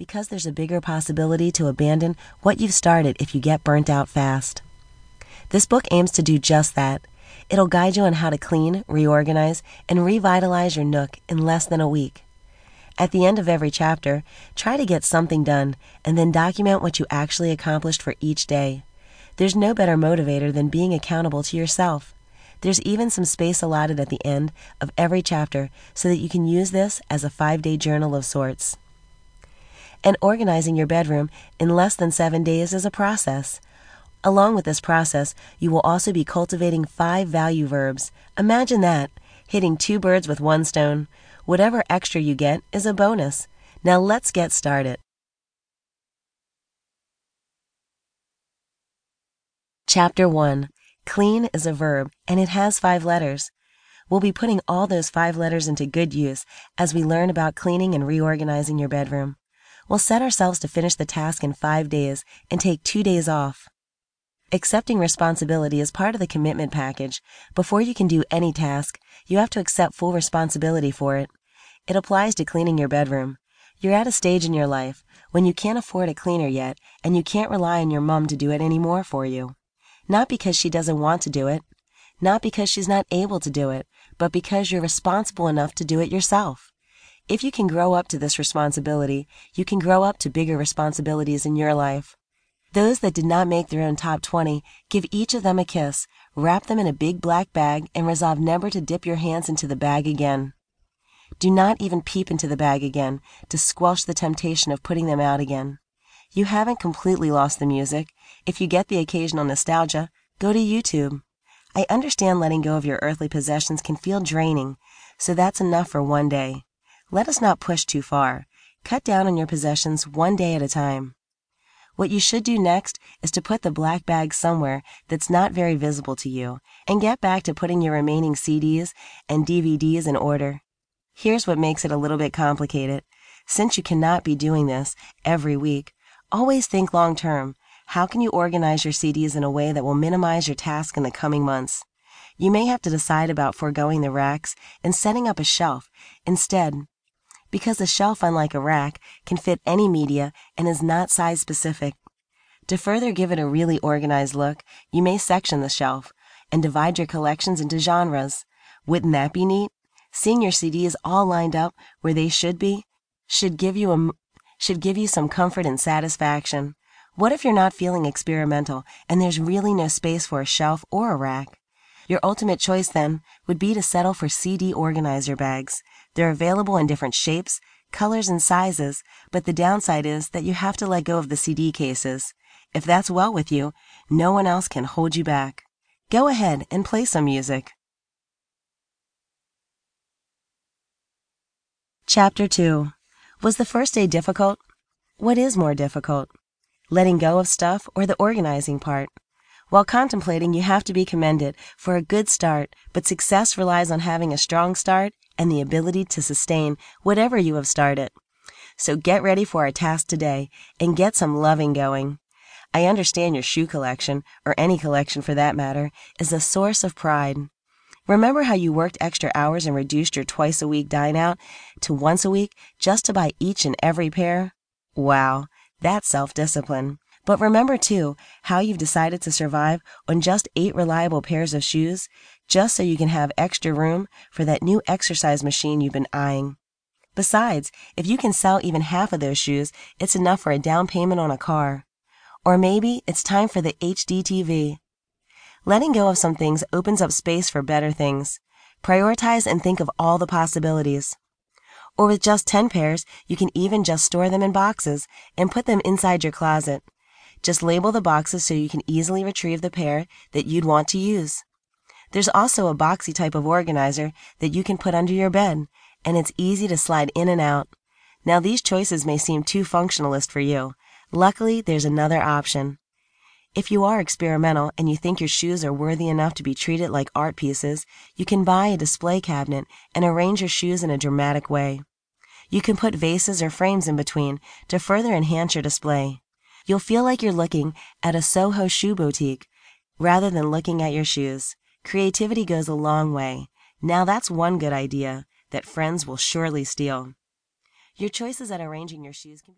because there's a bigger possibility to abandon what you've started if you get burnt out fast. This book aims to do just that. It'll guide you on how to clean, reorganize, and revitalize your nook in less than a week. At the end of every chapter, try to get something done and then document what you actually accomplished for each day. There's no better motivator than being accountable to yourself. There's even some space allotted at the end of every chapter so that you can use this as a five day journal of sorts. And organizing your bedroom in less than seven days is a process. Along with this process, you will also be cultivating five value verbs. Imagine that, hitting two birds with one stone. Whatever extra you get is a bonus. Now let's get started. Chapter 1 Clean is a verb, and it has five letters. We'll be putting all those five letters into good use as we learn about cleaning and reorganizing your bedroom. We'll set ourselves to finish the task in five days and take two days off. Accepting responsibility is part of the commitment package. Before you can do any task, you have to accept full responsibility for it. It applies to cleaning your bedroom. You're at a stage in your life when you can't afford a cleaner yet and you can't rely on your mom to do it anymore for you. Not because she doesn't want to do it, not because she's not able to do it, but because you're responsible enough to do it yourself. If you can grow up to this responsibility, you can grow up to bigger responsibilities in your life. Those that did not make their own top 20, give each of them a kiss, wrap them in a big black bag, and resolve never to dip your hands into the bag again. Do not even peep into the bag again to squelch the temptation of putting them out again. You haven't completely lost the music. If you get the occasional nostalgia, go to YouTube. I understand letting go of your earthly possessions can feel draining, so that's enough for one day. Let us not push too far. Cut down on your possessions one day at a time. What you should do next is to put the black bag somewhere that's not very visible to you and get back to putting your remaining CDs and DVDs in order. Here's what makes it a little bit complicated. Since you cannot be doing this every week, Always think long term. How can you organize your CDs in a way that will minimize your task in the coming months? You may have to decide about foregoing the racks and setting up a shelf instead. Because a shelf, unlike a rack, can fit any media and is not size specific. To further give it a really organized look, you may section the shelf and divide your collections into genres. Wouldn't that be neat? Seeing your CDs all lined up where they should be should give you a should give you some comfort and satisfaction. What if you're not feeling experimental and there's really no space for a shelf or a rack? Your ultimate choice then would be to settle for CD organizer bags. They're available in different shapes, colors, and sizes, but the downside is that you have to let go of the CD cases. If that's well with you, no one else can hold you back. Go ahead and play some music. Chapter 2 was the first day difficult? What is more difficult? Letting go of stuff or the organizing part? While contemplating, you have to be commended for a good start, but success relies on having a strong start and the ability to sustain whatever you have started. So get ready for our task today and get some loving going. I understand your shoe collection, or any collection for that matter, is a source of pride. Remember how you worked extra hours and reduced your twice a week dine out to once a week just to buy each and every pair? Wow, that's self discipline. But remember too how you've decided to survive on just eight reliable pairs of shoes just so you can have extra room for that new exercise machine you've been eyeing. Besides, if you can sell even half of those shoes, it's enough for a down payment on a car. Or maybe it's time for the HD TV. Letting go of some things opens up space for better things. Prioritize and think of all the possibilities. Or with just 10 pairs, you can even just store them in boxes and put them inside your closet. Just label the boxes so you can easily retrieve the pair that you'd want to use. There's also a boxy type of organizer that you can put under your bed, and it's easy to slide in and out. Now these choices may seem too functionalist for you. Luckily, there's another option. If you are experimental and you think your shoes are worthy enough to be treated like art pieces, you can buy a display cabinet and arrange your shoes in a dramatic way. You can put vases or frames in between to further enhance your display. You'll feel like you're looking at a Soho shoe boutique rather than looking at your shoes. Creativity goes a long way. Now that's one good idea that friends will surely steal. Your choices at arranging your shoes can be